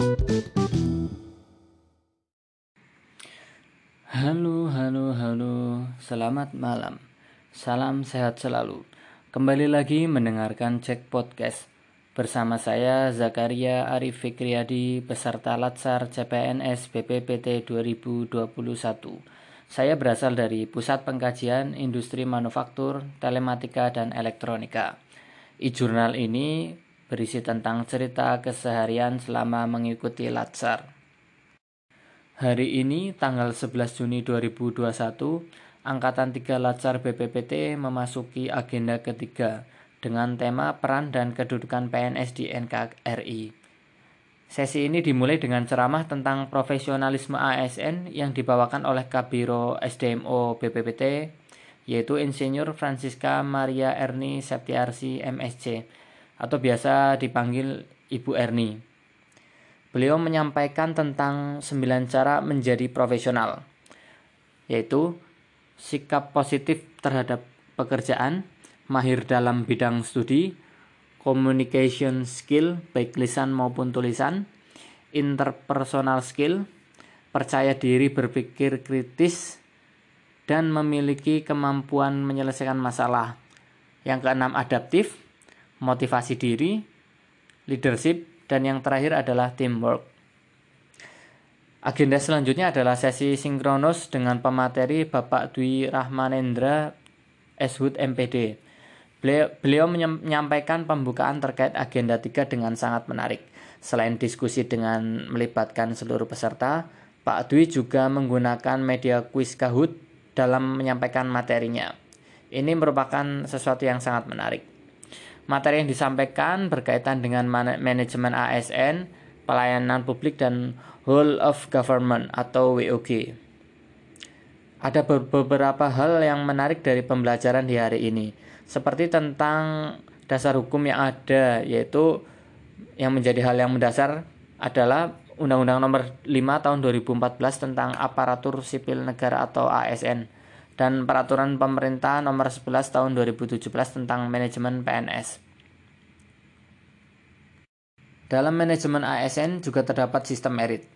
Halo, halo, halo. Selamat malam. Salam sehat selalu. Kembali lagi mendengarkan Cek Podcast. Bersama saya Zakaria Arif Fikriadi peserta Latsar CPNS BPPT 2021. Saya berasal dari Pusat Pengkajian Industri Manufaktur, Telematika dan Elektronika. E-jurnal ini berisi tentang cerita keseharian selama mengikuti Latsar. Hari ini tanggal 11 Juni 2021, Angkatan 3 Latsar BPPT memasuki agenda ketiga dengan tema peran dan kedudukan PNS di NKRI. Sesi ini dimulai dengan ceramah tentang profesionalisme ASN yang dibawakan oleh Kabiro SDMO BPPT, yaitu Insinyur Francisca Maria Erni Septiarsi MSc, atau biasa dipanggil Ibu Erni. Beliau menyampaikan tentang sembilan cara menjadi profesional, yaitu sikap positif terhadap pekerjaan, mahir dalam bidang studi, communication skill baik lisan maupun tulisan, interpersonal skill, percaya diri berpikir kritis, dan memiliki kemampuan menyelesaikan masalah. Yang keenam adaptif, motivasi diri, leadership, dan yang terakhir adalah teamwork. Agenda selanjutnya adalah sesi sinkronus dengan pemateri Bapak Dwi Rahmanendra Eshud MPD. Beliau, beliau menyampaikan pembukaan terkait agenda 3 dengan sangat menarik. Selain diskusi dengan melibatkan seluruh peserta, Pak Dwi juga menggunakan media kuis Kahoot dalam menyampaikan materinya. Ini merupakan sesuatu yang sangat menarik. Materi yang disampaikan berkaitan dengan manajemen ASN, pelayanan publik dan whole of government atau WOG. Ada beberapa hal yang menarik dari pembelajaran di hari ini, seperti tentang dasar hukum yang ada, yaitu yang menjadi hal yang mendasar adalah Undang-Undang Nomor 5 Tahun 2014 tentang Aparatur Sipil Negara atau ASN dan Peraturan Pemerintah Nomor 11 Tahun 2017 tentang Manajemen PNS. Dalam manajemen ASN juga terdapat sistem merit,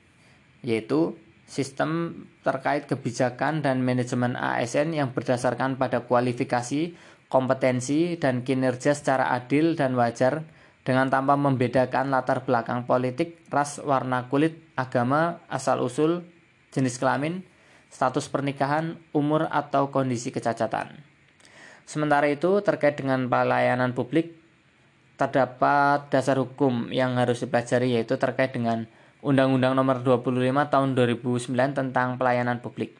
yaitu sistem terkait kebijakan dan manajemen ASN yang berdasarkan pada kualifikasi, kompetensi, dan kinerja secara adil dan wajar dengan tanpa membedakan latar belakang politik, ras, warna kulit, agama, asal-usul, jenis kelamin, status pernikahan, umur, atau kondisi kecacatan. Sementara itu, terkait dengan pelayanan publik, terdapat dasar hukum yang harus dipelajari yaitu terkait dengan Undang-Undang Nomor 25 Tahun 2009 tentang Pelayanan Publik.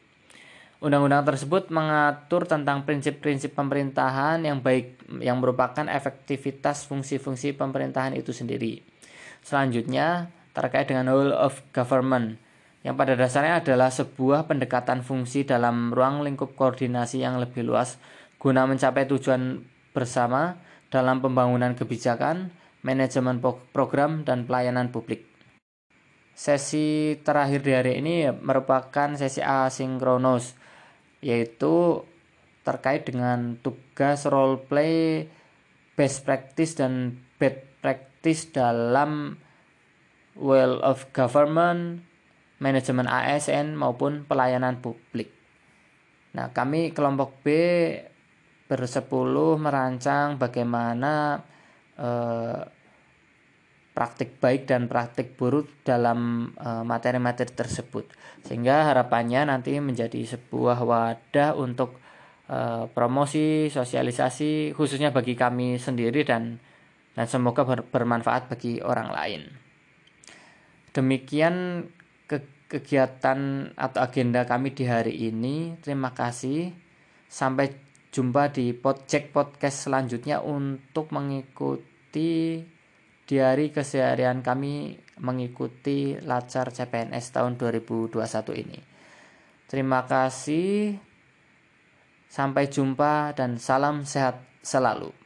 Undang-undang tersebut mengatur tentang prinsip-prinsip pemerintahan yang baik yang merupakan efektivitas fungsi-fungsi pemerintahan itu sendiri. Selanjutnya, terkait dengan whole of government yang pada dasarnya adalah sebuah pendekatan fungsi dalam ruang lingkup koordinasi yang lebih luas guna mencapai tujuan bersama dalam pembangunan kebijakan, manajemen program, dan pelayanan publik. Sesi terakhir di hari ini merupakan sesi asinkronus, yaitu terkait dengan tugas role play, best practice, dan bad practice dalam well of government, manajemen ASN maupun pelayanan publik. Nah, kami kelompok B bersepuluh merancang bagaimana eh, praktik baik dan praktik buruk dalam eh, materi-materi eh, tersebut. Sehingga harapannya nanti menjadi sebuah wadah untuk eh, promosi, sosialisasi khususnya bagi kami sendiri dan dan semoga ber, bermanfaat bagi orang lain. Demikian kegiatan atau agenda kami di hari ini. Terima kasih. Sampai jumpa di Podcek Podcast selanjutnya untuk mengikuti diari keseharian kami mengikuti Lacar CPNS tahun 2021 ini. Terima kasih. Sampai jumpa dan salam sehat selalu.